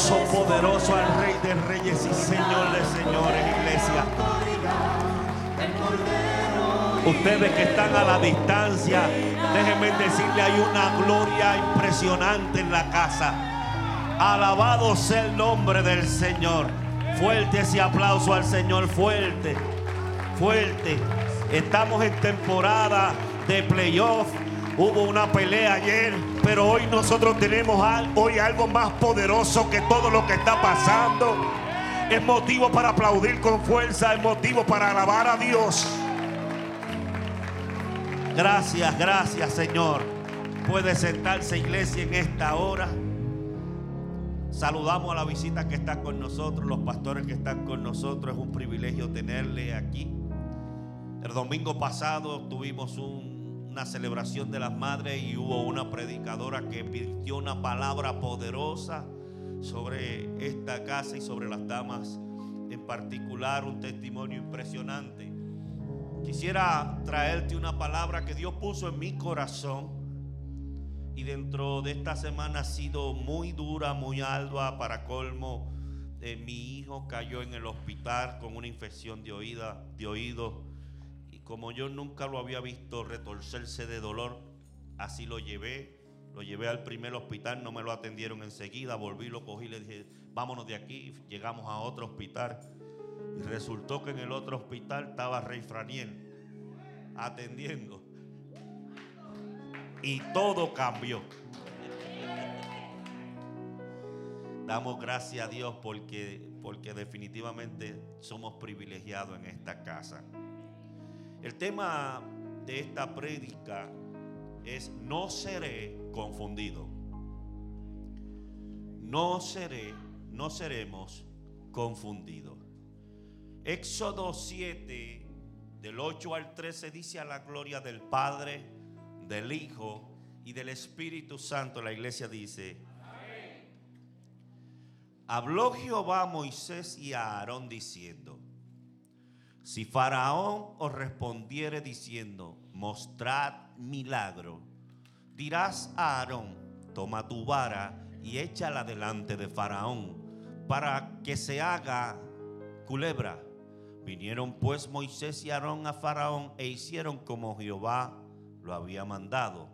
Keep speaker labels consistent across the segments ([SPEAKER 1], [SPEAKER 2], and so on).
[SPEAKER 1] Aplauso poderoso al Rey de Reyes y Señor de Señores, iglesia. Ustedes que están a la distancia, déjenme decirle, hay una gloria impresionante en la casa. Alabado sea el nombre del Señor. Fuerte ese aplauso al Señor, fuerte, fuerte. Estamos en temporada de playoff. Hubo una pelea ayer, pero hoy nosotros tenemos hoy algo más poderoso que todo lo que está pasando. Es motivo para aplaudir con fuerza, es motivo para alabar a Dios. Gracias, gracias Señor. Puede sentarse iglesia en esta hora. Saludamos a la visita que está con nosotros, los pastores que están con nosotros. Es un privilegio tenerle aquí. El domingo pasado tuvimos un- una celebración de las madres y hubo una predicadora que virtió una palabra poderosa sobre esta casa y sobre las damas en particular, un testimonio impresionante. Quisiera traerte una palabra que Dios puso en mi corazón y dentro de esta semana ha sido muy dura, muy ardua para colmo. eh, mi hijo cayó en el hospital con una infección de, oída, de oído como yo nunca lo había visto retorcerse de dolor, así lo llevé. Lo llevé al primer hospital, no me lo atendieron enseguida, volví, lo cogí, le dije, vámonos de aquí, llegamos a otro hospital. Y resultó que en el otro hospital estaba Rey Franiel atendiendo. Y todo cambió. Damos gracias a Dios porque, porque definitivamente somos privilegiados en esta casa. El tema de esta prédica es no seré confundido. No seré, no seremos confundidos. Éxodo 7, del 8 al 13, dice a la gloria del Padre, del Hijo y del Espíritu Santo. La iglesia dice, habló Jehová a Moisés y a Aarón diciendo, si Faraón os respondiere diciendo, mostrad milagro, dirás a Aarón, toma tu vara y échala delante de Faraón, para que se haga culebra. Vinieron pues Moisés y Aarón a Faraón e hicieron como Jehová lo había mandado.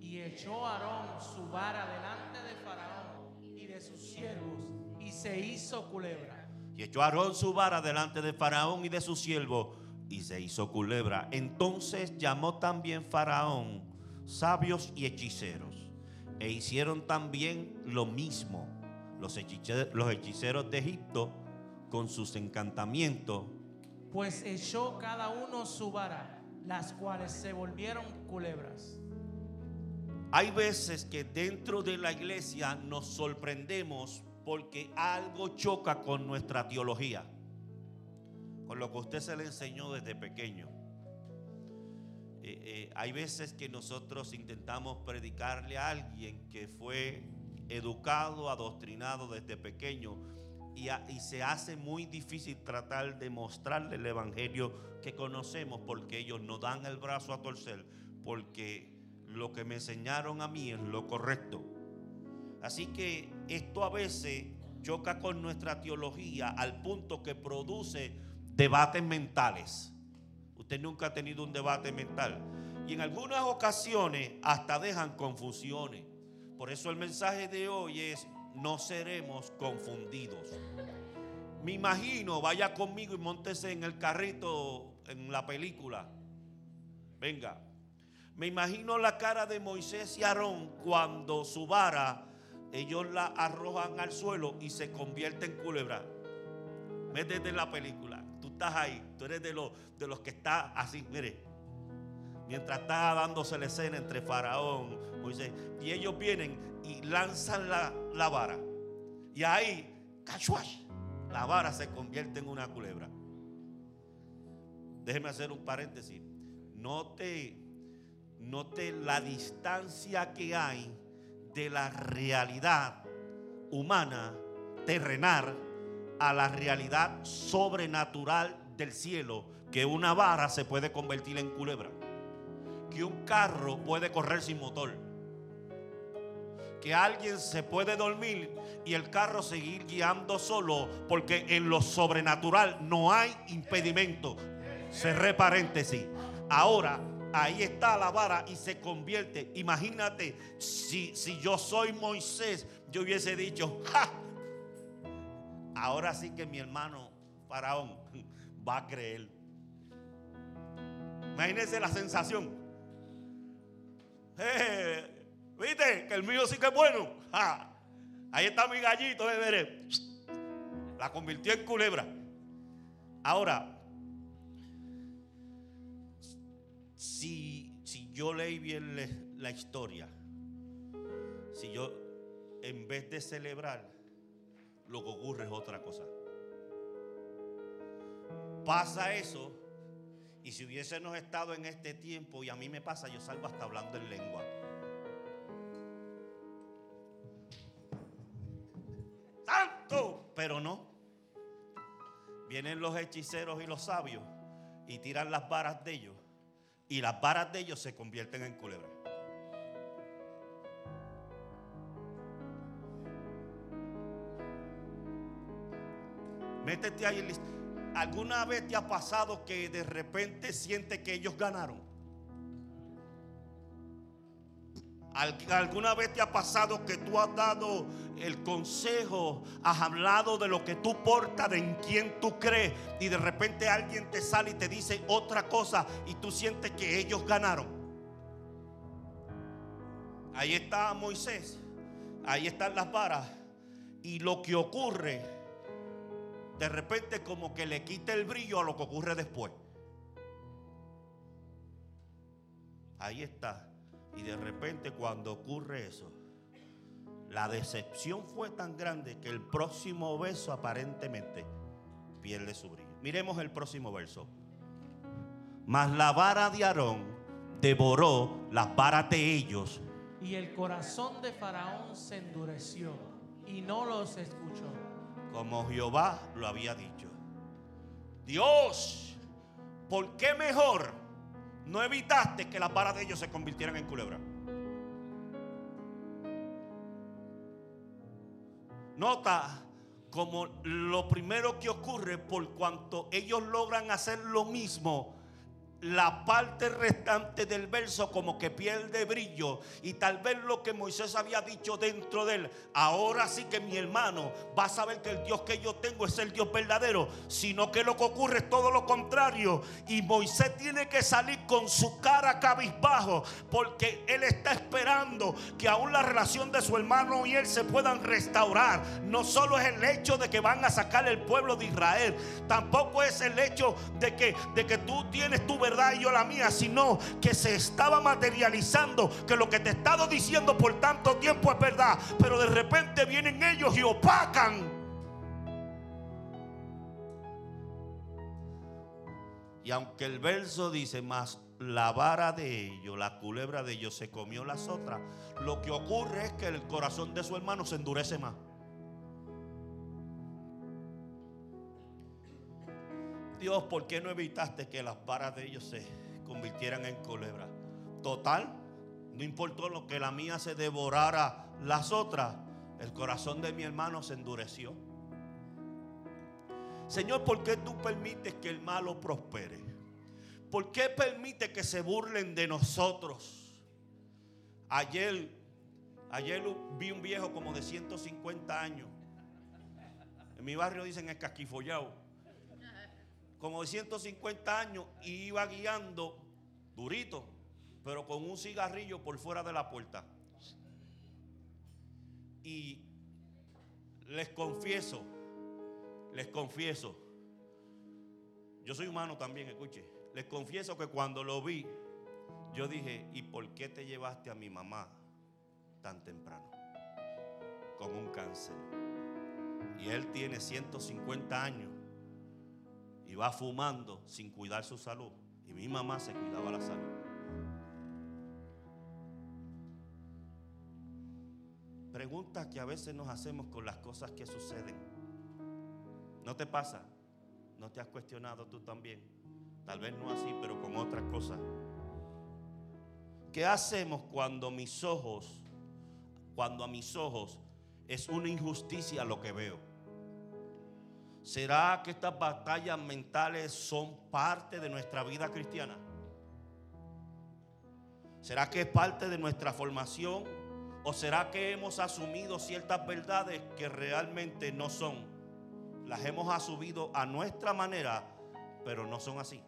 [SPEAKER 2] Y echó Aarón su vara delante de Faraón y de sus siervos, y se hizo culebra.
[SPEAKER 1] Y echó Aarón su vara delante de Faraón y de su siervo, y se hizo culebra. Entonces llamó también Faraón sabios y hechiceros, e hicieron también lo mismo los hechice- los hechiceros de Egipto con sus encantamientos.
[SPEAKER 2] Pues echó cada uno su vara, las cuales se volvieron culebras.
[SPEAKER 1] Hay veces que dentro de la iglesia nos sorprendemos porque algo choca con nuestra teología, con lo que usted se le enseñó desde pequeño. Eh, eh, hay veces que nosotros intentamos predicarle a alguien que fue educado, adoctrinado desde pequeño y, y se hace muy difícil tratar de mostrarle el evangelio que conocemos porque ellos no dan el brazo a torcer porque lo que me enseñaron a mí es lo correcto. Así que esto a veces choca con nuestra teología al punto que produce debates mentales. Usted nunca ha tenido un debate mental. Y en algunas ocasiones hasta dejan confusiones. Por eso el mensaje de hoy es, no seremos confundidos. Me imagino, vaya conmigo y montese en el carrito en la película. Venga. Me imagino la cara de Moisés y Aarón cuando su vara ellos la arrojan al suelo y se convierte en culebra. Métete en la película. Tú estás ahí. Tú eres de los, de los que está así, mire. Mientras está dándose la escena entre Faraón, Moisés. Y ellos vienen y lanzan la, la vara. Y ahí, cachuash, la vara se convierte en una culebra. Déjeme hacer un paréntesis. Note, note la distancia que hay de la realidad humana, terrenal, a la realidad sobrenatural del cielo, que una vara se puede convertir en culebra, que un carro puede correr sin motor, que alguien se puede dormir y el carro seguir guiando solo, porque en lo sobrenatural no hay impedimento. Cerré paréntesis. Ahora, ahí está la vara y se convierte. Imagínate si, si yo soy Moisés, yo hubiese dicho, ¡ja! Ahora sí que mi hermano Faraón va a creer. Imagínense la sensación. Eh, ¿Viste? Que el mío sí que es bueno. Ahí está mi gallito, eh, veré. La convirtió en culebra. Ahora, si, si yo leí bien la historia, si yo en vez de celebrar, lo que ocurre es otra cosa. Pasa eso, y si hubiésemos estado en este tiempo, y a mí me pasa, yo salgo hasta hablando en lengua. ¡Santo! Pero no. Vienen los hechiceros y los sabios y tiran las varas de ellos. Y las varas de ellos se convierten en culebras. Métete ahí en list- ¿Alguna vez te ha pasado que de repente sientes que ellos ganaron? ¿Alguna vez te ha pasado que tú has dado el consejo, has hablado de lo que tú portas, de en quién tú crees, y de repente alguien te sale y te dice otra cosa y tú sientes que ellos ganaron? Ahí está Moisés, ahí están las varas, y lo que ocurre, de repente como que le quita el brillo a lo que ocurre después. Ahí está. Y de repente cuando ocurre eso, la decepción fue tan grande que el próximo verso aparentemente pierde su brillo. Miremos el próximo verso. Mas la vara de Aarón devoró las varas de ellos
[SPEAKER 2] Y el corazón de Faraón se endureció y no los escuchó.
[SPEAKER 1] como Jehová lo había dicho. Dios, ¿por qué mejor no evitaste que las varas de ellos se convirtieran en culebra? Nota como lo primero que ocurre por cuanto ellos logran hacer lo mismo. La parte restante del verso como que pierde brillo y tal vez lo que Moisés había dicho dentro de él, ahora sí que mi hermano va a saber que el Dios que yo tengo es el Dios verdadero, sino que lo que ocurre es todo lo contrario y Moisés tiene que salir con su cara cabizbajo porque él está esperando que aún la relación de su hermano y él se puedan restaurar. No solo es el hecho de que van a sacar el pueblo de Israel, tampoco es el hecho de que, de que tú tienes tu verdad y yo la mía, sino que se estaba materializando que lo que te he estado diciendo por tanto tiempo es verdad, pero de repente vienen ellos y opacan. Y aunque el verso dice más la vara de ellos, la culebra de ellos se comió las otras, lo que ocurre es que el corazón de su hermano se endurece más. Dios, ¿por qué no evitaste que las varas de ellos se convirtieran en culebra? total, no importó lo que la mía se devorara las otras, el corazón de mi hermano se endureció. Señor, ¿por qué tú permites que el malo prospere? ¿Por qué permite que se burlen de nosotros? Ayer, ayer vi un viejo como de 150 años. En mi barrio dicen escaquifollado. Como de 150 años y iba guiando durito, pero con un cigarrillo por fuera de la puerta. Y les confieso, les confieso, yo soy humano también, escuche, les confieso que cuando lo vi, yo dije, ¿y por qué te llevaste a mi mamá tan temprano? Con un cáncer. Y él tiene 150 años y va fumando sin cuidar su salud. Y mi mamá se cuidaba la salud. Preguntas que a veces nos hacemos con las cosas que suceden. ¿No te pasa? ¿No te has cuestionado tú también? Tal vez no así, pero con otras cosas. ¿Qué hacemos cuando mis ojos, cuando a mis ojos es una injusticia lo que veo? ¿Será que estas batallas mentales son parte de nuestra vida cristiana? ¿Será que es parte de nuestra formación? ¿O será que hemos asumido ciertas verdades que realmente no son? Las hemos asumido a nuestra manera, pero no son así.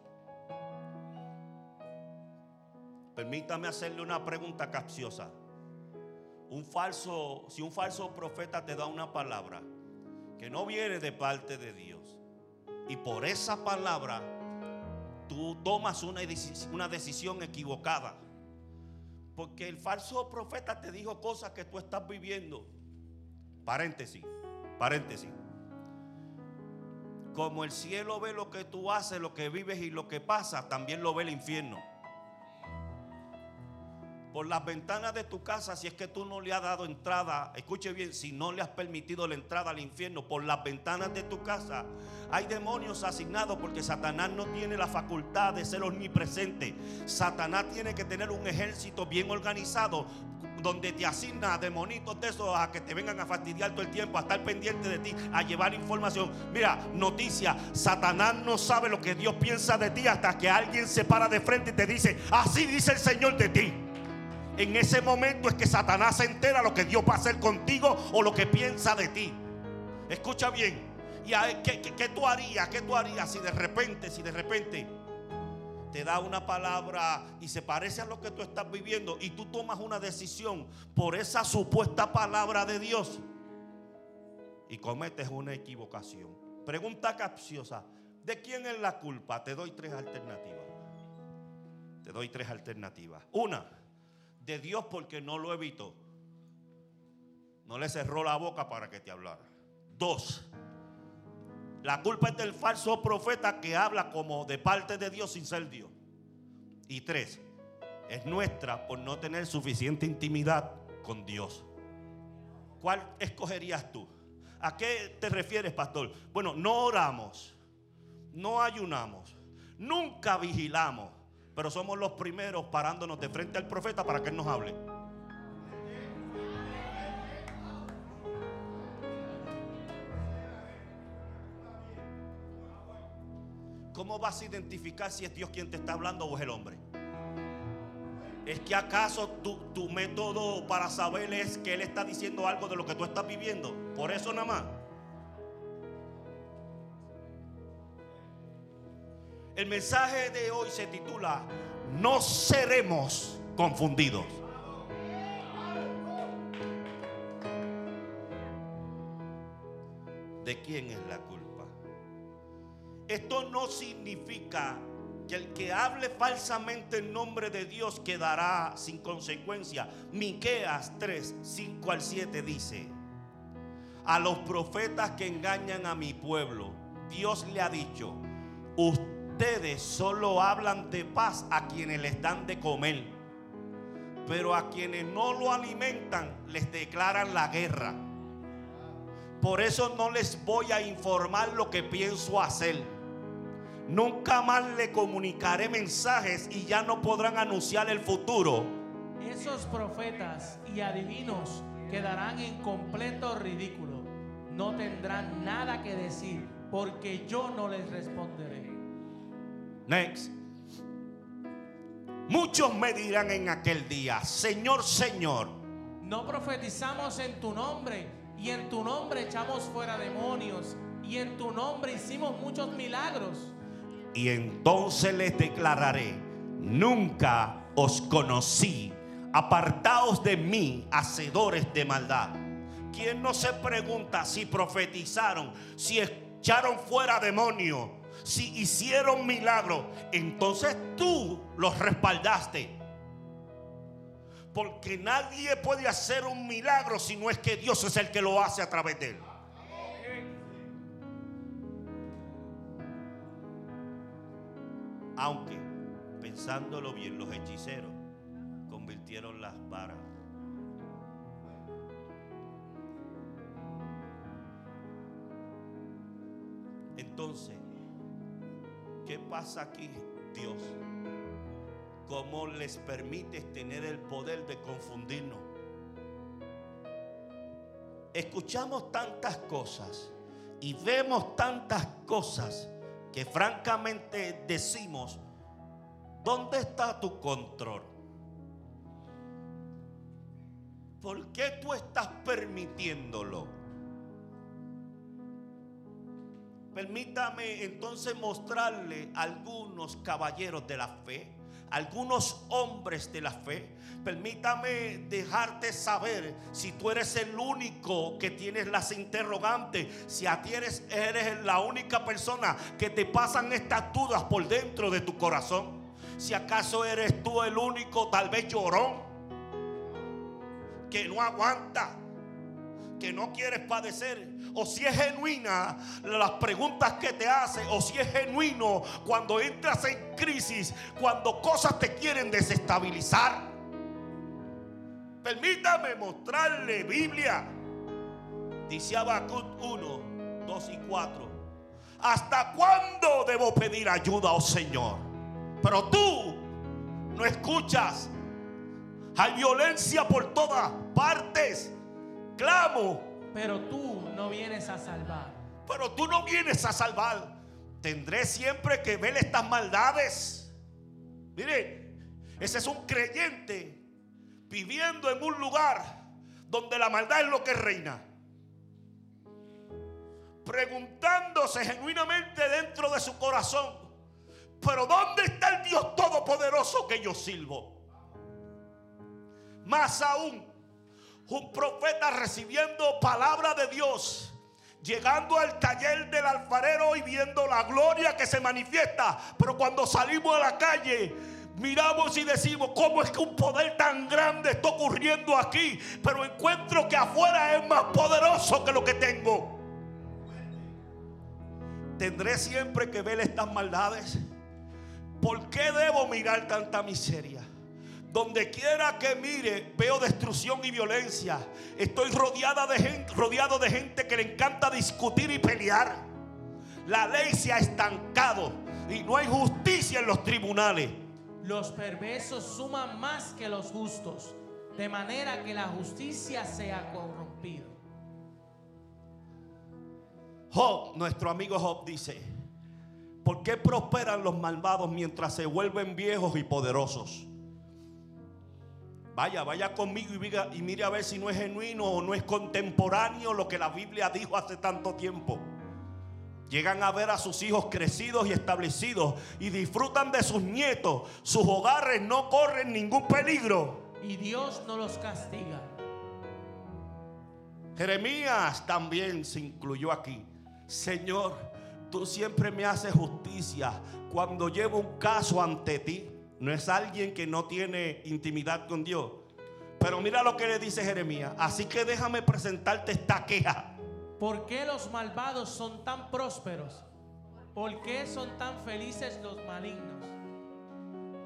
[SPEAKER 1] Permítame hacerle una pregunta capciosa. Un falso, si un falso profeta te da una palabra, que no viene de parte de Dios. Y por esa palabra tú tomas una, una decisión equivocada. Porque el falso profeta te dijo cosas que tú estás viviendo. Paréntesis, paréntesis. Como el cielo ve lo que tú haces, lo que vives y lo que pasa, también lo ve el infierno por las ventanas de tu casa si es que tú no le has dado entrada, escuche bien, si no le has permitido la entrada al infierno, por las ventanas de tu casa hay demonios asignados porque Satanás no tiene la facultad de ser omnipresente. Satanás tiene que tener un ejército bien organizado donde te asigna demonitos de esos a que te vengan a fastidiar todo el tiempo, a estar pendiente de ti, a llevar información. Mira, noticia, Satanás no sabe lo que Dios piensa de ti hasta que alguien se para de frente y te dice, así dice el Señor de ti. En ese momento es que Satanás se entera lo que Dios va a hacer contigo o lo que piensa de ti. Escucha bien. ¿Y qué, qué tú harías? ¿Qué tú harías si de repente, si de repente te da una palabra y se parece a lo que tú estás viviendo y tú tomas una decisión por esa supuesta palabra de Dios y cometes una equivocación? Pregunta capciosa. ¿De quién es la culpa? Te doy tres alternativas. Te doy tres alternativas. Una de Dios porque no lo evitó. No le cerró la boca para que te hablara. Dos, la culpa es del falso profeta que habla como de parte de Dios sin ser Dios. Y tres, es nuestra por no tener suficiente intimidad con Dios. ¿Cuál escogerías tú? ¿A qué te refieres, pastor? Bueno, no oramos, no ayunamos, nunca vigilamos, pero somos los primeros parándonos de frente al profeta para que él nos hable. ¿Cómo vas a identificar si es Dios quien te está hablando o es el hombre? ¿Es que acaso tu, tu, método para saber es que Él está diciendo algo de lo que tú estás viviendo? Por eso nada más. El mensaje de hoy se titula No seremos confundidos. ¿De quién es la culpa? Esto no significa que el que hable falsamente en nombre de Dios quedará sin consecuencia. Miqueas 3, 5 al 7 dice: A los profetas que engañan a mi pueblo, Dios le ha dicho: Usted ustedes solo hablan de paz a quienes les dan de comer. Pero a quienes no lo alimentan les declaran la guerra. Por eso no les voy a informar lo que pienso hacer. Nunca más le comunicaré mensajes y ya no podrán anunciar el futuro.
[SPEAKER 2] Esos profetas y adivinos quedarán en completo ridículo. No tendrán nada que decir porque yo no les responderé.
[SPEAKER 1] Next. Muchos me dirán en aquel día, Señor, Señor,
[SPEAKER 2] No profetizamos en tu nombre y en tu nombre echamos fuera demonios y en tu nombre hicimos muchos milagros.
[SPEAKER 1] y entonces les declararé, nunca os conocí, apartaos de mí, hacedores de maldad. ¿Quién no se pregunta si profetizaron, si echaron fuera demonios, si hicieron milagros? Entonces tú los respaldaste. Porque nadie puede hacer un milagro si no es que Dios es el que lo hace a través de él. Aunque, pensándolo bien, los hechiceros convirtieron las varas. Entonces, ¿qué pasa aquí, Dios? ¿Cómo les permites tener el poder de confundirnos? Escuchamos tantas cosas y vemos tantas cosas que francamente decimos, ¿dónde está tu control? ¿Por qué tú estás permitiéndolo? Permítame entonces mostrarle algunos caballeros de la fe, algunos hombres de la fe. Permítame dejarte saber si tú eres el único que tienes las interrogantes, si a ti eres, eres la única persona que te pasan estas dudas por dentro de tu corazón. Si acaso eres tú el único, tal vez llorón, que no aguanta, que no quieres padecer, o si es genuina las preguntas que te hace, o si es genuino cuando entras en crisis, cuando cosas te quieren desestabilizar. Permítame mostrarle Biblia. Dice Habacuc 1, 2 y 4. ¿Hasta cuándo debo pedir ayuda, oh Señor? Pero tú no escuchas. Hay violencia por todas partes. Clamo,
[SPEAKER 2] Pero tú no vienes a salvar.
[SPEAKER 1] pero tú no vienes a salvar. Tendré siempre que ver estas maldades. Mire, ese es un creyente viviendo en un lugar donde la maldad es lo que reina. Preguntándose genuinamente dentro de su corazón, pero ¿dónde está el Dios Todopoderoso que yo sirvo? Más aún, un profeta recibiendo palabra de Dios, llegando al taller del alfarero y viendo la gloria que se manifiesta. Pero cuando salimos a la calle, miramos y decimos, ¿cómo es que un poder tan grande está ocurriendo aquí? Pero encuentro que afuera es más poderoso que lo que tengo. Tendré siempre que ver estas maldades. ¿Por qué debo mirar tanta miseria? Donde quiera que mire, veo destrucción y violencia. Estoy rodeada de gente, rodeado de gente que le encanta discutir y pelear. La ley se ha estancado y no hay justicia en los tribunales.
[SPEAKER 2] Los perversos suman más que los justos, de manera que la justicia sea corrompida.
[SPEAKER 1] Job, nuestro amigo Job dice, ¿por qué prosperan los malvados mientras se vuelven viejos y poderosos? Vaya, vaya conmigo y, diga- y mire a ver si no es genuino o no es contemporáneo lo que la Biblia dijo hace tanto tiempo. Llegan a ver a sus hijos crecidos y establecidos y disfrutan de sus nietos. Sus hogares no corren ningún peligro.
[SPEAKER 2] Y Dios no los castiga.
[SPEAKER 1] Jeremías también se incluyó aquí. Señor, tú siempre me haces justicia cuando llevo un caso ante ti. No es alguien que no tiene intimidad con Dios. Pero mira lo que le dice Jeremías. Así que déjame presentarte esta queja.
[SPEAKER 2] ¿Por qué los malvados son tan prósperos? ¿Por qué son tan felices los malignos?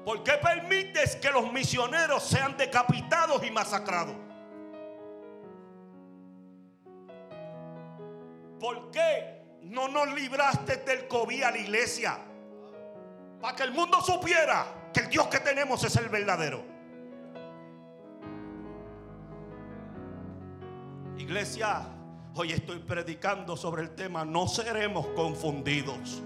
[SPEAKER 1] ¿Por qué permites que los misioneros sean decapitados y masacrados? ¿Por qué no nos libraste del COVID a la iglesia? Para que el mundo supiera que el Dios que tenemos es el verdadero. Iglesia, hoy estoy predicando sobre el tema, no seremos confundidos.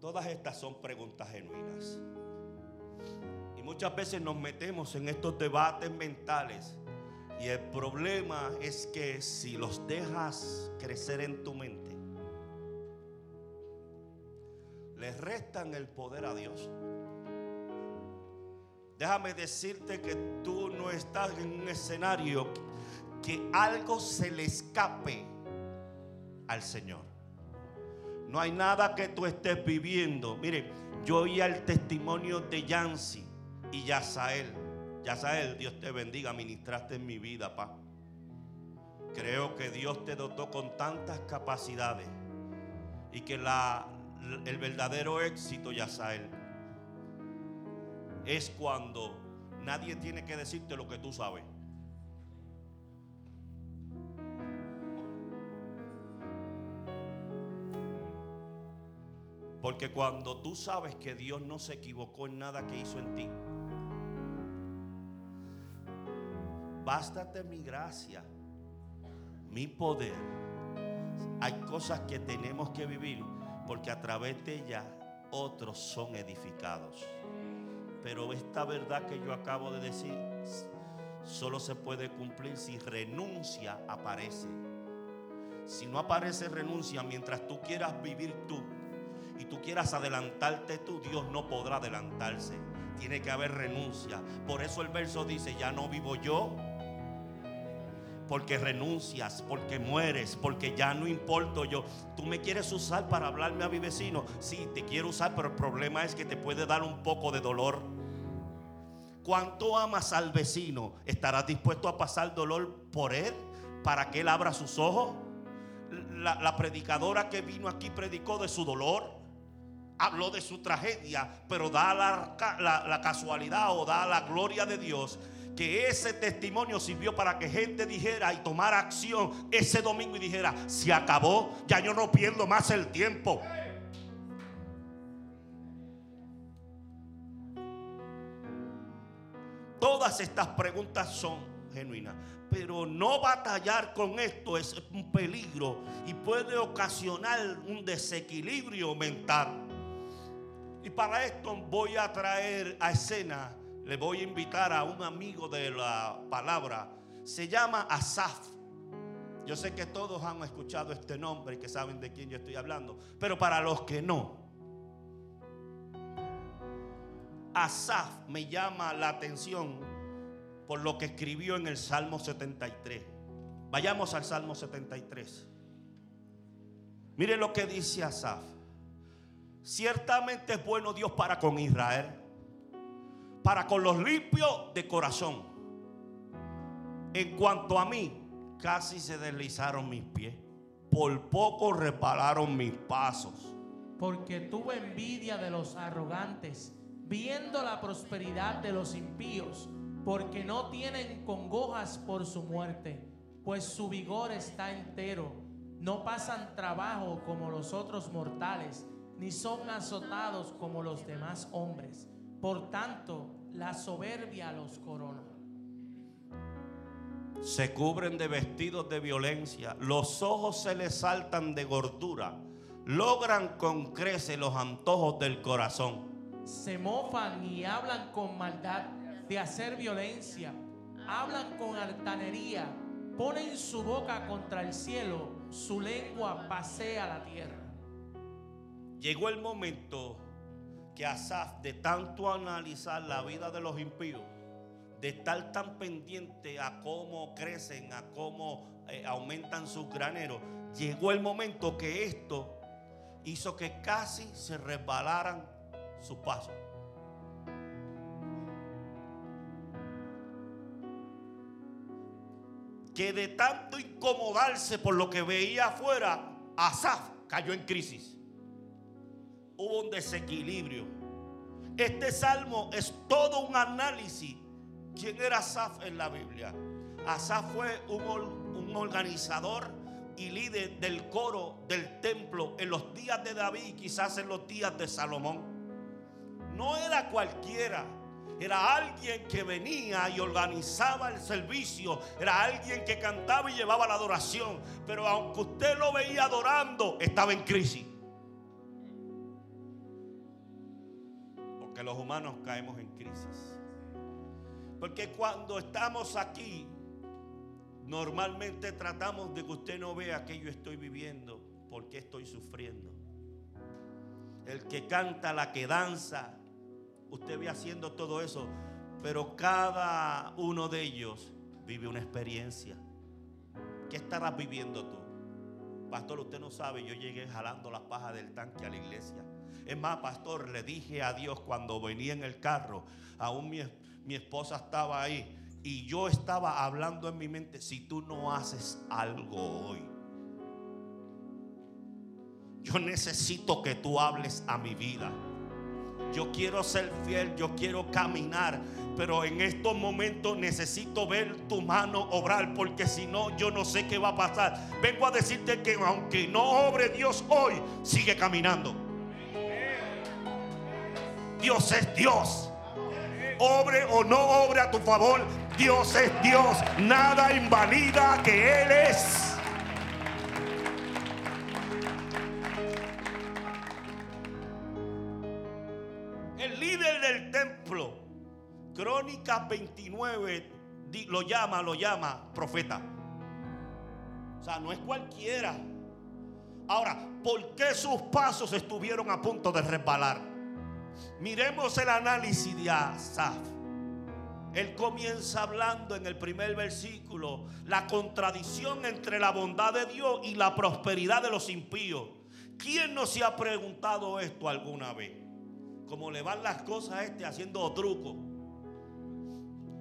[SPEAKER 1] Todas estas son preguntas genuinas. Y muchas veces nos metemos en estos debates mentales. Y el problema es que si los dejas crecer en tu mente, le restan el poder a Dios. Déjame decirte que tú no estás en un escenario que algo se le escape al Señor. No hay nada que tú estés viviendo. Mire, yo oía el testimonio de Yancy y Yazael. Yazael, Dios te bendiga, ministraste en mi vida, pa. Creo que Dios te dotó con tantas capacidades y que la, el verdadero éxito, Yazael, es cuando nadie tiene que decirte lo que tú sabes. Porque cuando tú sabes que Dios no se equivocó en nada que hizo en ti, bástate mi gracia, mi poder. Hay cosas que tenemos que vivir porque a través de ella otros son edificados. Pero esta verdad que yo acabo de decir solo se puede cumplir si renuncia aparece. Si no aparece renuncia mientras tú quieras vivir tú y tú quieras adelantarte tú, Dios no podrá adelantarse. Tiene que haber renuncia. Por eso el verso dice, ya no vivo yo, porque renuncias, porque mueres, porque ya no importo yo. Tú me quieres usar para hablarme a mi vecino. Sí, te quiero usar, pero el problema es que te puede dar un poco de dolor. ¿Cuánto amas al vecino? ¿Estarás dispuesto a pasar dolor por él para que él abra sus ojos? La, predicadora que vino aquí predicó de su dolor habló de su tragedia, pero da la, casualidad o da la gloria de Dios que ese testimonio sirvió para que gente dijera y tomara acción ese domingo y dijera, se acabó, ya yo no pierdo más el tiempo. Todas estas preguntas son genuinas, pero no batallar con esto es un peligro y puede ocasionar un desequilibrio mental. Y para esto voy a traer a escena, le voy a invitar a un amigo de la palabra, se llama Asaf. Yo sé que todos han escuchado este nombre y que saben de quién yo estoy hablando, pero para los que no, Asaf me llama la atención por lo que escribió en el Salmo 73. Vayamos al Salmo 73. Mire lo que dice Asaf. Ciertamente es bueno Dios para con Israel, para con los limpios de corazón. En cuanto a mí, casi se deslizaron mis pies, por poco repararon mis pasos.
[SPEAKER 2] Porque tuve envidia de los arrogantes, viendo la prosperidad de los impíos, porque no tienen congojas por su muerte, pues su vigor está entero. No pasan trabajo como los otros mortales ni son azotados como los demás hombres. Por tanto, la soberbia los corona.
[SPEAKER 1] Se cubren de vestidos de violencia, los ojos se les saltan de gordura, logran con crece los antojos del corazón.
[SPEAKER 2] Se mofan y hablan con maldad de hacer violencia, hablan con altanería, ponen su boca contra el cielo, su lengua pasea la tierra.
[SPEAKER 1] Llegó el momento que Asaf, de tanto analizar la vida de los impíos, de estar tan pendiente a cómo crecen, a cómo eh, aumentan sus graneros, llegó el momento que esto hizo que casi se resbalaran sus pasos. Que de tanto incomodarse por lo que veía afuera, Asaf cayó en crisis hubo un desequilibrio. Este salmo es todo un análisis. ¿Quién era Asaf en la Biblia? Asaf fue un, organizador y líder del coro del templo en los días de David quizás en los días de Salomón. No era cualquiera. Era alguien que venía y organizaba el servicio. Era alguien que cantaba y llevaba la adoración. Pero aunque usted lo veía adorando, estaba en crisis. Porque los humanos caemos en crisis. Porque cuando estamos aquí, normalmente tratamos de que usted no vea que yo estoy viviendo, porque estoy sufriendo. El que canta, la que danza, usted ve haciendo todo eso, pero cada uno de ellos vive una experiencia. ¿Qué estarás viviendo tú? Pastor, usted no sabe, yo llegué jalando las pajas del tanque a la iglesia. Es más, pastor, le dije a Dios cuando venía en el carro, aún mi, mi esposa estaba ahí y yo estaba hablando en mi mente, si tú no haces algo hoy, yo necesito que tú hables a mi vida. Yo quiero ser fiel, yo quiero caminar, pero en estos momentos necesito ver tu mano obrar, porque si no, yo no sé qué va a pasar. Vengo a decirte que aunque no obre Dios hoy, sigue caminando. Dios es Dios. Obre o no obre a tu favor, Dios es Dios. Nada invalida que Él es. El líder del templo, Crónicas 29, di- lo llama, lo llama profeta. O sea, no es cualquiera. Ahora, ¿por qué sus pasos estuvieron a punto de resbalar? Miremos el análisis de Asaf. Él comienza hablando en el primer versículo la contradicción entre la bondad de Dios y la prosperidad de los impíos. ¿Quién no se ha preguntado esto alguna vez? Como le van las cosas a este haciendo truco.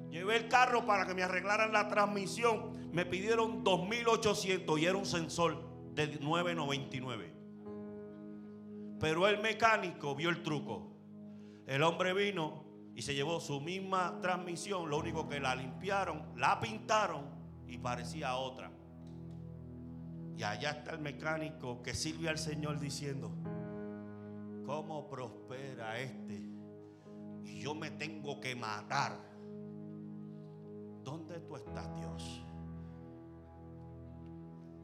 [SPEAKER 1] Llevé el carro para que me arreglaran la transmisión. Me pidieron 2.800 y era un sensor de 9.99. Pero el mecánico vio el truco. El hombre vino y se llevó su misma transmisión. Lo único que la limpiaron, la pintaron y parecía otra. Y allá está el mecánico que sirve al Señor diciendo, ¿cómo prospera este? Y yo me tengo que matar. ¿Dónde tú estás, Dios?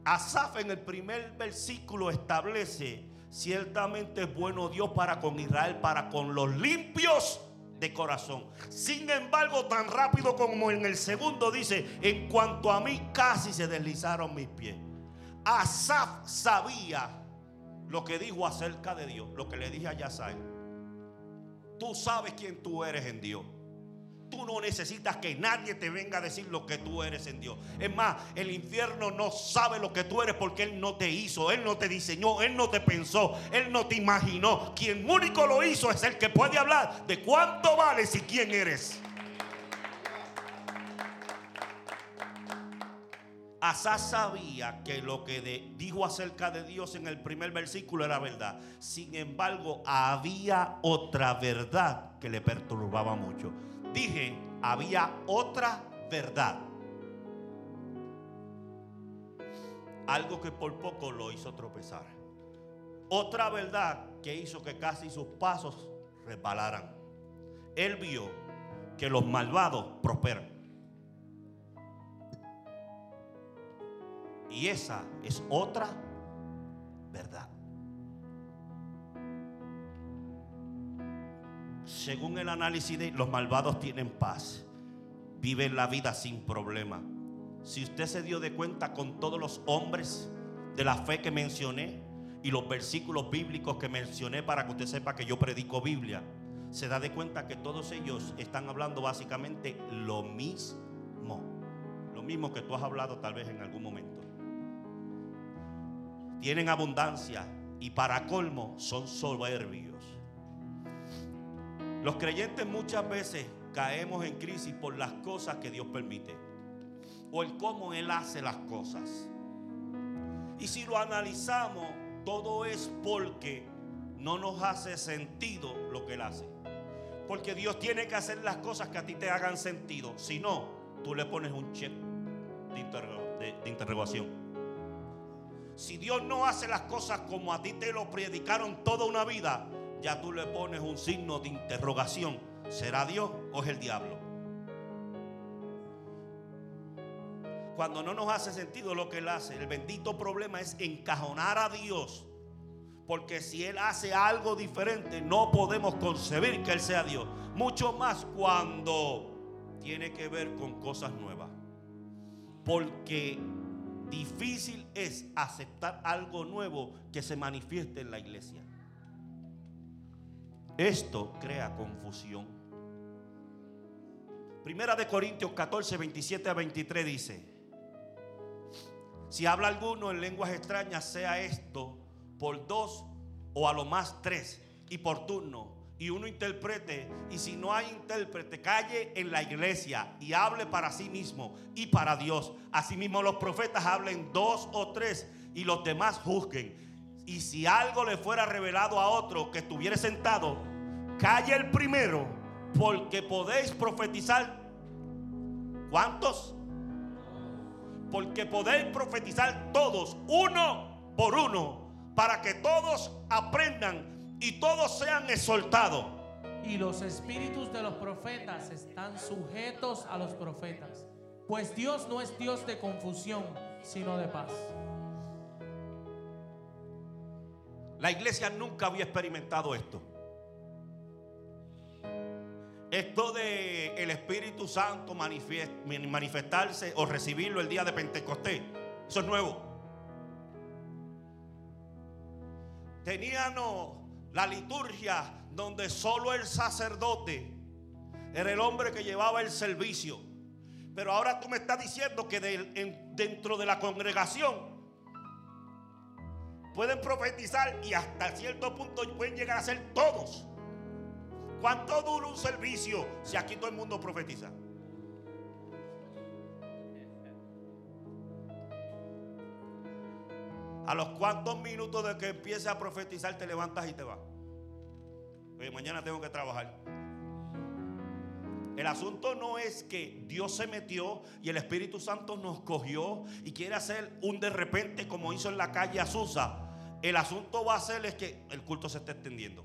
[SPEAKER 1] Asaf en el primer versículo establece, ciertamente es bueno Dios para con Israel, para con los limpios de corazón. Sin embargo, tan rápido como en el segundo dice, en cuanto a mí casi se deslizaron mis pies. Asaf sabía lo que dijo acerca de Dios, lo que le dije a Yasael. Tú sabes quién tú eres en Dios. Tú no necesitas que nadie te venga a decir lo que tú eres en Dios. Es más, el infierno no sabe lo que tú eres porque Él no te hizo, Él no te diseñó, Él no te pensó, Él no te imaginó. Quien único lo hizo es el que puede hablar de cuánto vales y quién eres. Asá sabía que lo que dijo acerca de Dios en el primer versículo era verdad. Sin embargo, había otra verdad que le perturbaba mucho. Dije, había otra verdad. Algo que por poco lo hizo tropezar. Otra verdad que hizo que casi sus pasos resbalaran. Él vio que los malvados prosperan. Y esa es otra verdad. Según el análisis de los malvados tienen paz, viven la vida sin problema. Si usted se dio de cuenta con todos los hombres de la fe que mencioné y los versículos bíblicos que mencioné para que usted sepa que yo predico Biblia, se da de cuenta que todos ellos están hablando básicamente lo mismo. Lo mismo que tú has hablado tal vez en algún momento tienen abundancia y para colmo son soberbios. Los creyentes muchas veces caemos en crisis por las cosas que Dios permite o el cómo Él hace las cosas. Y si lo analizamos, todo es porque no nos hace sentido lo que Él hace. Porque Dios tiene que hacer las cosas que a ti te hagan sentido. Si no, tú le pones un check de, de interrogación. Si Dios no hace las cosas como a ti te lo predicaron toda una vida, ya tú le pones un signo de interrogación. ¿Será Dios o es el diablo? Cuando no nos hace sentido lo que Él hace, el bendito problema es encajonar a Dios. Porque si Él hace algo diferente, no podemos concebir que Él sea Dios. Mucho más cuando tiene que ver con cosas nuevas. Porque difícil es aceptar algo nuevo que se manifieste en la iglesia. Esto crea confusión. Primera de Corintios 14, 27 a 23 dice, si habla alguno en lenguas extrañas, sea esto por dos o a lo más tres y por turno. Y uno interprete, y si no hay intérprete, calle en la iglesia y hable para sí mismo y para Dios. Asimismo los profetas hablen dos o tres y los demás juzguen. Y si algo le fuera revelado a otro que estuviera sentado, calle el primero, porque podéis profetizar. ¿Cuántos? Porque podéis profetizar todos, uno por uno, para que todos aprendan y todos sean exaltados.
[SPEAKER 2] Y los espíritus de los profetas están sujetos a los profetas. Pues Dios no es Dios de confusión, sino de paz.
[SPEAKER 1] La iglesia nunca había experimentado esto. Esto de el Espíritu Santo manifestarse o recibirlo el día de Pentecostés, eso es nuevo. Teníamos la liturgia donde solo el sacerdote era el hombre que llevaba el servicio. Pero ahora tú me estás diciendo que dentro de la congregación pueden profetizar y hasta cierto punto pueden llegar a ser todos. ¿Cuánto dura un servicio si aquí todo el mundo profetiza? A los cuantos minutos de que empiece a profetizar te levantas y te vas. Oye, mañana tengo que trabajar. El asunto no es que Dios se metió y el Espíritu Santo nos cogió y quiere hacer un de repente como hizo en la calle Azusa. El asunto va a ser es que el culto se está extendiendo.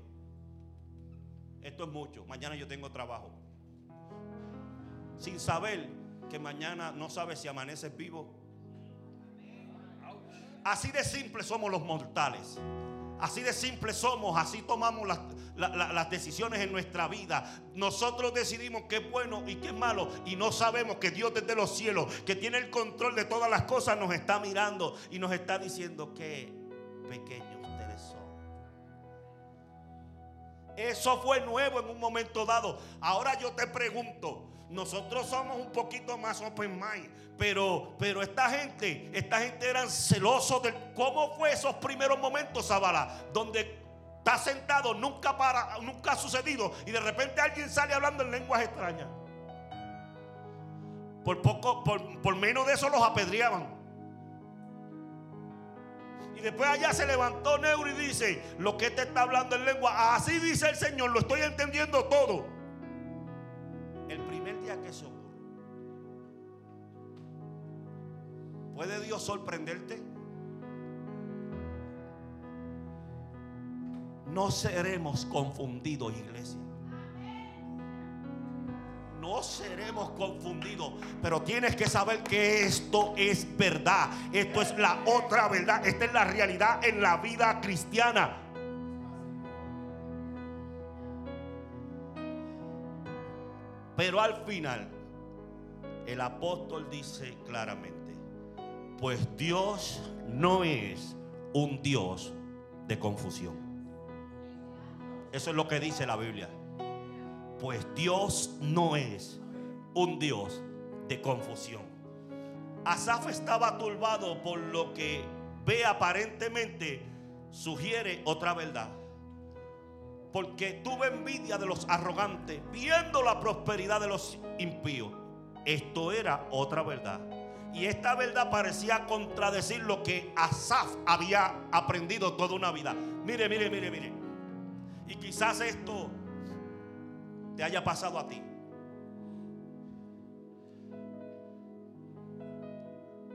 [SPEAKER 1] Esto es mucho. Mañana yo tengo trabajo. Sin saber que mañana no sabes si amaneces vivo. Así de simple somos los mortales. Así de simple somos, así tomamos las, la- la- las decisiones en nuestra vida. Nosotros decidimos qué es bueno y qué es malo y no sabemos que Dios desde los cielos, que tiene el control de todas las cosas, nos está mirando y nos está diciendo que pequeños ustedes son. Eso fue nuevo en un momento dado. Ahora yo te pregunto, nosotros somos un poquito más open mind, pero, pero esta gente, esta gente eran celosos de cómo fue esos primeros momentos, Zabala, donde está sentado, nunca para, nunca ha sucedido, y de repente alguien sale hablando en lenguas extrañas. Por poco, por, por menos de eso los apedreaban. Y después allá se levantó Neuro y dice, lo que te está hablando en lengua, así dice el Señor, lo estoy entendiendo todo. El primer día que se ocurre. ¿Puede Dios sorprenderte? No seremos confundidos, iglesia. No seremos confundidos, pero tienes que saber que esto es verdad. Esto es la otra verdad. Esta es la realidad en la vida cristiana. Pero al final, el apóstol dice claramente, pues Dios no es un Dios de confusión. Eso es lo que dice la Biblia. Pues Dios no es un Dios de confusión. Asaf estaba turbado por lo que ve aparentemente sugiere otra verdad. Porque tuve envidia de los arrogantes, viendo la prosperidad de los impíos. Esto era otra verdad. Y esta verdad parecía contradecir lo que Asaf había aprendido toda una vida. Mire, mire, mire, mire. Y quizás esto te haya pasado a ti.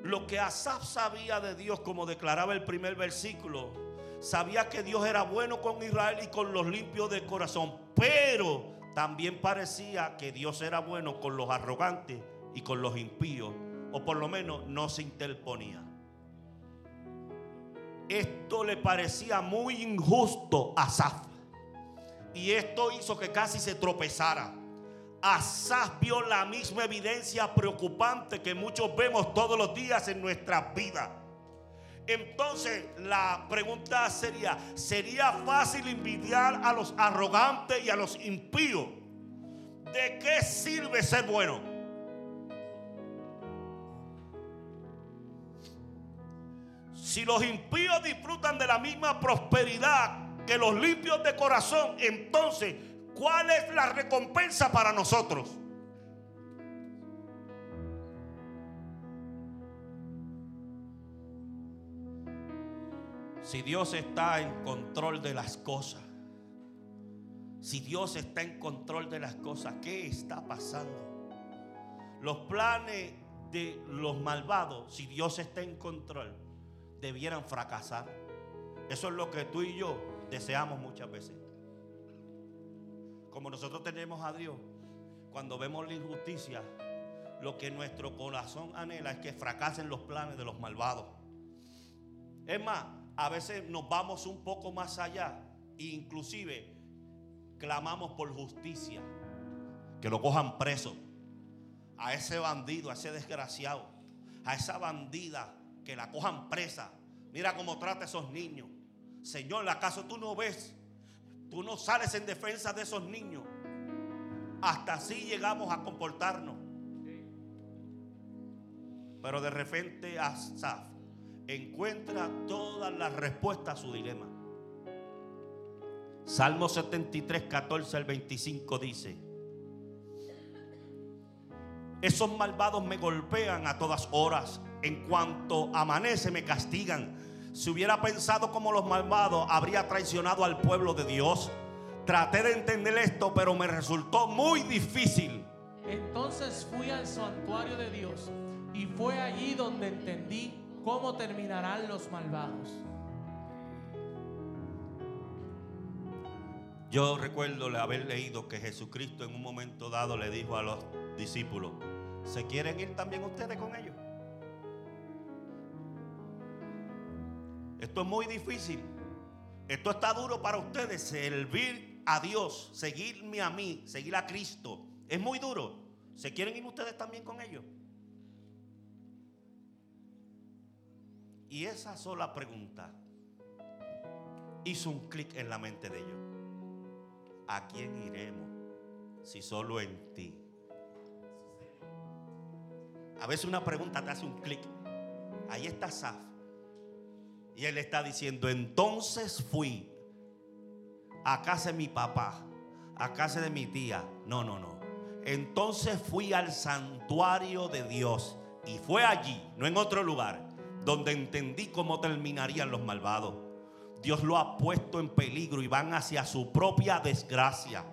[SPEAKER 1] Lo que Asaf sabía de Dios, como declaraba el primer versículo, sabía que Dios era bueno con Israel y con los limpios de corazón, pero también parecía que Dios era bueno con los arrogantes y con los impíos, o por lo menos no se interponía. Esto le parecía muy injusto a Asaf. Y esto hizo que casi se tropezara. Asaf vio la misma evidencia preocupante que muchos vemos todos los días en nuestras vidas. Entonces la pregunta sería, ¿sería fácil envidiar a los arrogantes y a los impíos? ¿De qué sirve ser bueno? Si los impíos disfrutan de la misma prosperidad que los limpios de corazón, entonces, ¿cuál es la recompensa para nosotros? Si Dios está en control de las cosas, si Dios está en control de las cosas, ¿qué está pasando? Los planes de los malvados, si Dios está en control, debieran fracasar. Eso es lo que tú y yo deseamos muchas veces. Como nosotros tenemos a Dios, cuando vemos la injusticia, lo que nuestro corazón anhela es que fracasen los planes de los malvados. Es más, a veces nos vamos un poco más allá e inclusive clamamos por justicia, que lo cojan preso a ese bandido, a ese desgraciado, a esa bandida, que la cojan presa. Mira cómo trata a esos niños. Señor, ¿acaso tú no ves? Tú no sales en defensa de esos niños. Hasta así llegamos a comportarnos. Pero de repente Asaf encuentra todas las respuestas a su dilema. Salmo 73, 14 al 25 dice, esos malvados me golpean a todas horas, en cuanto amanece me castigan. Si hubiera pensado como los malvados, habría traicionado al pueblo de Dios. Traté de entender esto, pero me resultó muy difícil.
[SPEAKER 2] Entonces fui al santuario de Dios y fue allí donde entendí cómo terminarán los malvados.
[SPEAKER 1] Yo recuerdo haber leído que Jesucristo en un momento dado le dijo a los discípulos, ¿se quieren ir también ustedes con ellos? Esto es muy difícil. Esto está duro para ustedes. Servir a Dios, seguirme a mí, seguir a Cristo. Es muy duro. ¿Se quieren ir ustedes también con ellos? Y esa sola pregunta hizo un clic en la mente de ellos. ¿A quién iremos si solo en ti? A veces una pregunta te hace un clic. Ahí está Saf. Y él está diciendo, entonces fui a casa de mi papá, a casa de mi tía. No, no, no. Entonces fui al santuario de Dios. Y fue allí, no en otro lugar, donde entendí cómo terminarían los malvados. Dios lo ha puesto en peligro y van hacia su propia desgracia.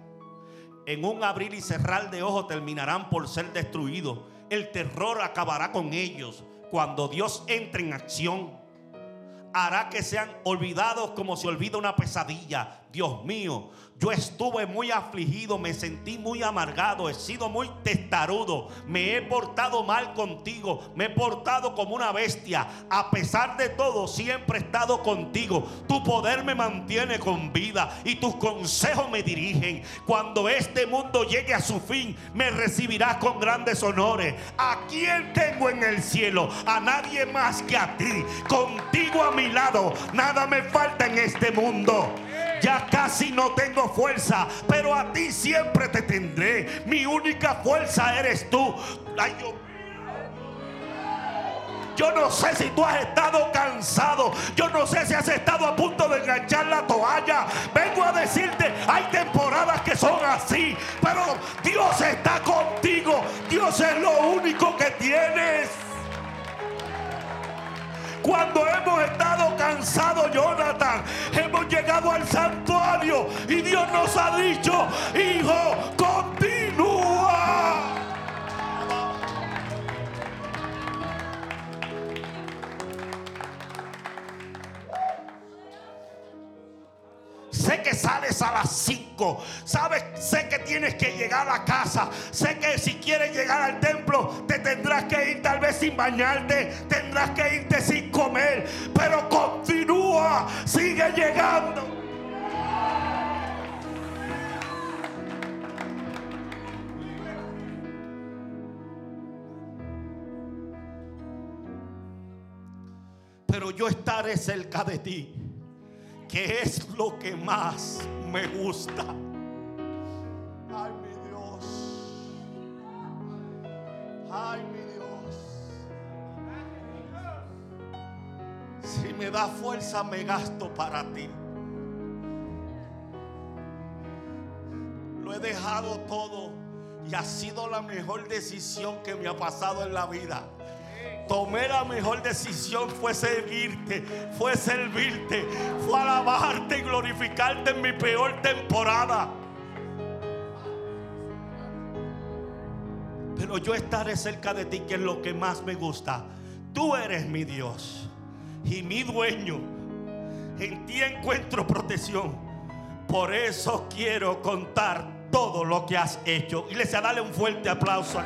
[SPEAKER 1] En un abrir y cerrar de ojos terminarán por ser destruidos. El terror acabará con ellos. Cuando Dios entre en acción, hará que sean olvidados como se olvida una pesadilla. Dios mío, yo estuve muy afligido, me sentí muy amargado, he sido muy testarudo, me he portado mal contigo, me he portado como una bestia. A pesar de todo, siempre he estado contigo. Tu poder me mantiene con vida y tus consejos me dirigen. Cuando este mundo llegue a su fin, me recibirás con grandes honores. ¿A quién tengo en el cielo? A nadie más que a ti. Contigo a mi lado, nada me falta en este mundo. Ya casi no tengo fuerza, pero a ti siempre te tendré. Mi única fuerza eres tú. Yo no sé si tú has estado cansado. Yo no sé si has estado a punto de enganchar la toalla. Vengo a decirte, hay temporadas que son así. Pero Dios está contigo. Dios es lo único que tienes. Cuando hemos estado cansados, Jonathan, hemos llegado al santuario y Dios nos ha dicho, hijo, continúa. Sé que sales a las 5. Sabes, sé que tienes que llegar a casa. Sé que si quieres llegar al templo, te tendrás que ir tal vez sin bañarte, tendrás que irte sin comer. Pero continúa, sigue llegando. Pero yo estaré cerca de ti que es lo que más me gusta. Ay, mi Dios. Ay, mi Dios. Si me da fuerza, me gasto para ti. Lo he dejado todo y ha sido la mejor decisión que me ha pasado en la vida tomé la mejor decisión fue seguirte, fue servirte, fue alabarte y glorificarte en mi peor temporada. Pero yo estaré cerca de ti, que es lo que más me gusta. Tú eres mi Dios y mi dueño. En ti encuentro protección. Por eso quiero contar todo lo que has hecho. Iglesia, dale un fuerte aplauso.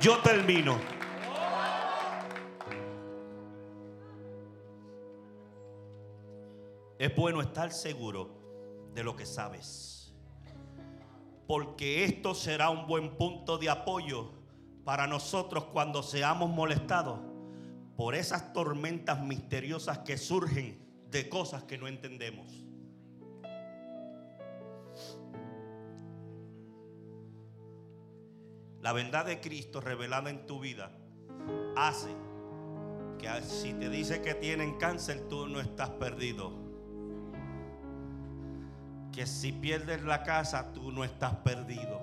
[SPEAKER 1] Yo termino. Es bueno estar seguro de lo que sabes. Porque esto será un buen punto de apoyo para nosotros cuando seamos molestados por esas tormentas misteriosas que surgen de cosas que no entendemos. La verdad de Cristo revelada en tu vida hace que si te dice que tienen cáncer, tú no estás perdido. Que si pierdes la casa, tú no estás perdido.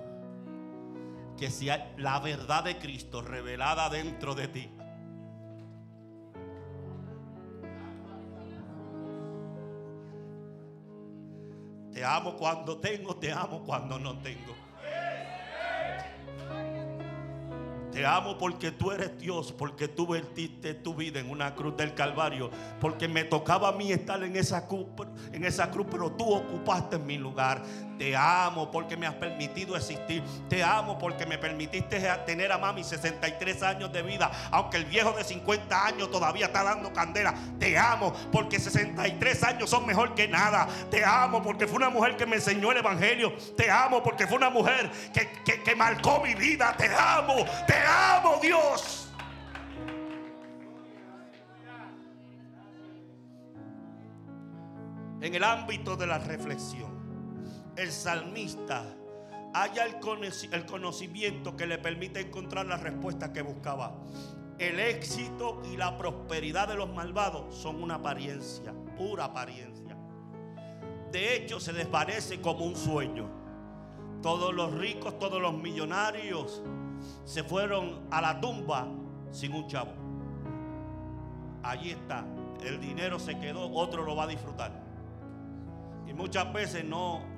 [SPEAKER 1] Que si hay la verdad de Cristo revelada dentro de ti. Te amo cuando tengo, te amo cuando no tengo. Te amo porque tú eres Dios, porque tú vertiste tu vida en una cruz del Calvario, porque me tocaba a mí estar en esa cruz, pero tú ocupaste mi lugar. Te amo porque me has permitido existir. Te amo porque me permitiste tener a mami 63 años de vida, aunque el viejo de 50 años todavía está dando candela. Te amo porque 63 años son mejor que nada. Te amo porque fue una mujer que me enseñó el evangelio. Te amo porque fue una mujer que, que marcó mi vida. Te amo, te amo Dios. En el ámbito de la reflexión, el salmista haya el conocimiento que le permite encontrar la respuesta que buscaba. El éxito y la prosperidad de los malvados son una apariencia, pura apariencia. De hecho, se desvanece como un sueño. Todos los ricos, todos los millonarios, se fueron a la tumba sin un chavo. Allí está. El dinero se quedó, otro lo va a disfrutar. Y muchas veces no,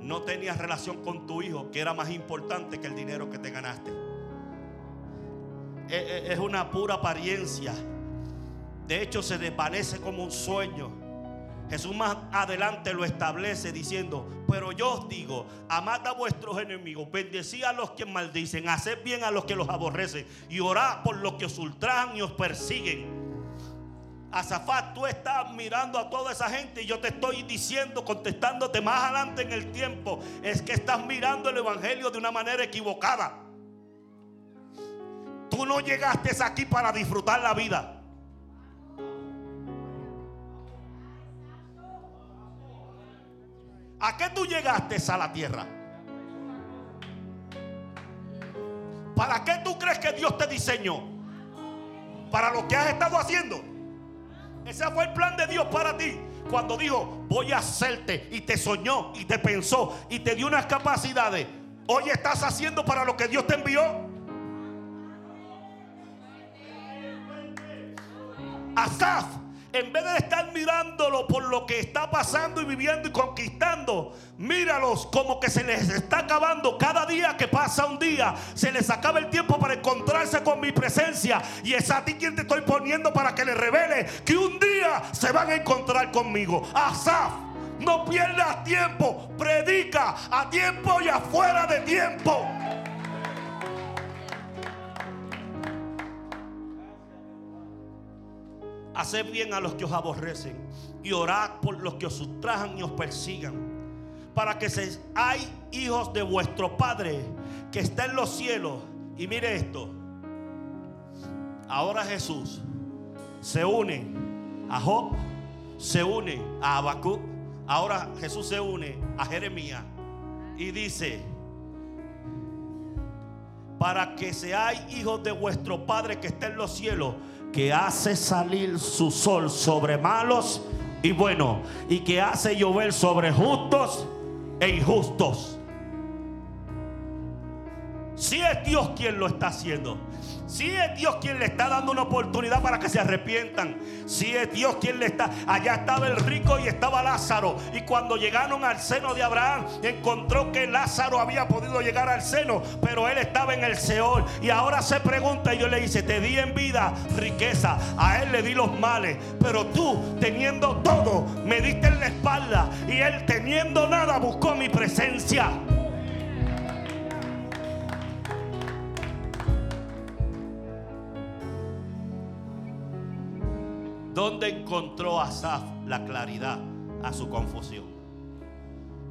[SPEAKER 1] no tenías relación con tu hijo, que era más importante que el dinero que te ganaste. Es, es una pura apariencia. De hecho, se desvanece como un sueño. Jesús más adelante lo establece diciendo, pero yo os digo, amad a vuestros enemigos, bendecid a los que maldicen, haced bien a los que los aborrecen y orad por los que os ultrajan y os persiguen. Azafat, tú estás mirando a toda esa gente y yo te estoy diciendo, contestándote más adelante en el tiempo, es que estás mirando el Evangelio de una manera equivocada. Tú no llegaste aquí para disfrutar la vida. ¿A qué tú llegaste a la tierra? ¿Para qué tú crees que Dios te diseñó? Para lo que has estado haciendo. Ese fue el plan de Dios para ti. Cuando dijo, voy a hacerte y te soñó y te pensó y te dio unas capacidades. Hoy estás haciendo para lo que Dios te envió. Asaf en vez de estar mirándolo por lo que está pasando y viviendo y conquistando, míralos como que se les está acabando cada día que pasa un día. Se les acaba el tiempo para encontrarse con mi presencia. Y es a ti quien te estoy poniendo para que le revele que un día se van a encontrar conmigo. Asaf, no pierdas tiempo. Predica a tiempo y afuera de tiempo. Haced bien a los que os aborrecen y orad por los que os ultrajan y os persigan, para que se hay hijos de vuestro Padre que está en los cielos. Y mire esto. Ahora Jesús se une a Job, se une a Habacuc, ahora Jesús se une a Jeremías y dice, para que seáis hijos de vuestro Padre que está en los cielos, que hace salir su sol sobre malos y buenos, y que hace llover sobre justos e injustos. Si es Dios quien lo está haciendo. Si es Dios quien le está dando una oportunidad para que se arrepientan. Si es Dios quien le está. Allá estaba el rico y estaba Lázaro. Y cuando llegaron al seno de Abraham, encontró que Lázaro había podido llegar al seno, pero él estaba en el Seol. Y ahora se pregunta y yo le dice, te di en vida riqueza. A él le di los males. Pero tú, teniendo todo, me diste en la espalda. Y él teniendo nada, buscó mi presencia. ¿Dónde encontró Asaf la claridad a su confusión?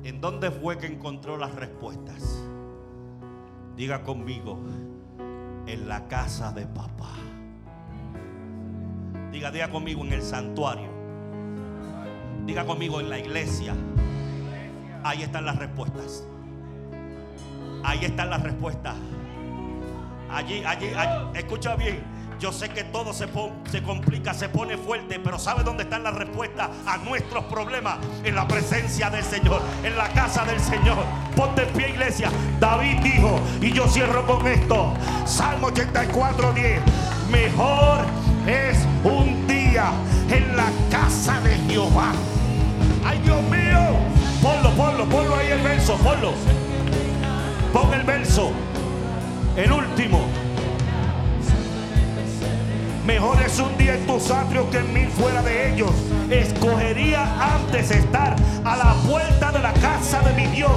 [SPEAKER 1] ¿En dónde fue que encontró las respuestas? Diga conmigo, en la casa de papá. Diga, diga conmigo en el santuario. Diga conmigo en la iglesia. Ahí están las respuestas. Ahí están las respuestas. Allí, allí, allí. escucha bien. Yo sé que todo se, se complica, se pone fuerte, pero ¿sabe dónde están las respuestas a nuestros problemas? En la presencia del Señor, en la casa del Señor. Ponte en pie, iglesia. David dijo, y yo cierro con esto: Salmo 84, 10. Mejor es un día en la casa de Jehová. ¡Ay, Dios mío! Ponlo, ponlo, ponlo ahí el verso, ponlo. Pon el verso, el último. Mejor es un día en tus atrios que mil fuera de ellos. Escogería antes estar a la puerta de la casa de mi Dios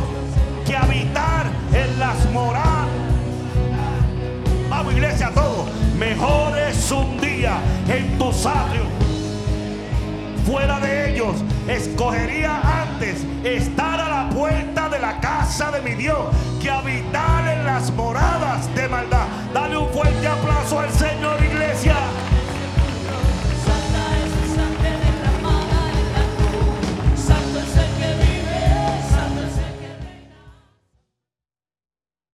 [SPEAKER 1] que habitar en las moradas. Vamos iglesia, todo. Mejor es un día en tus atrios fuera de ellos. Escogería antes estar a la puerta de la casa de mi Dios que habitar en las moradas de maldad. Dale un fuerte aplauso al Señor.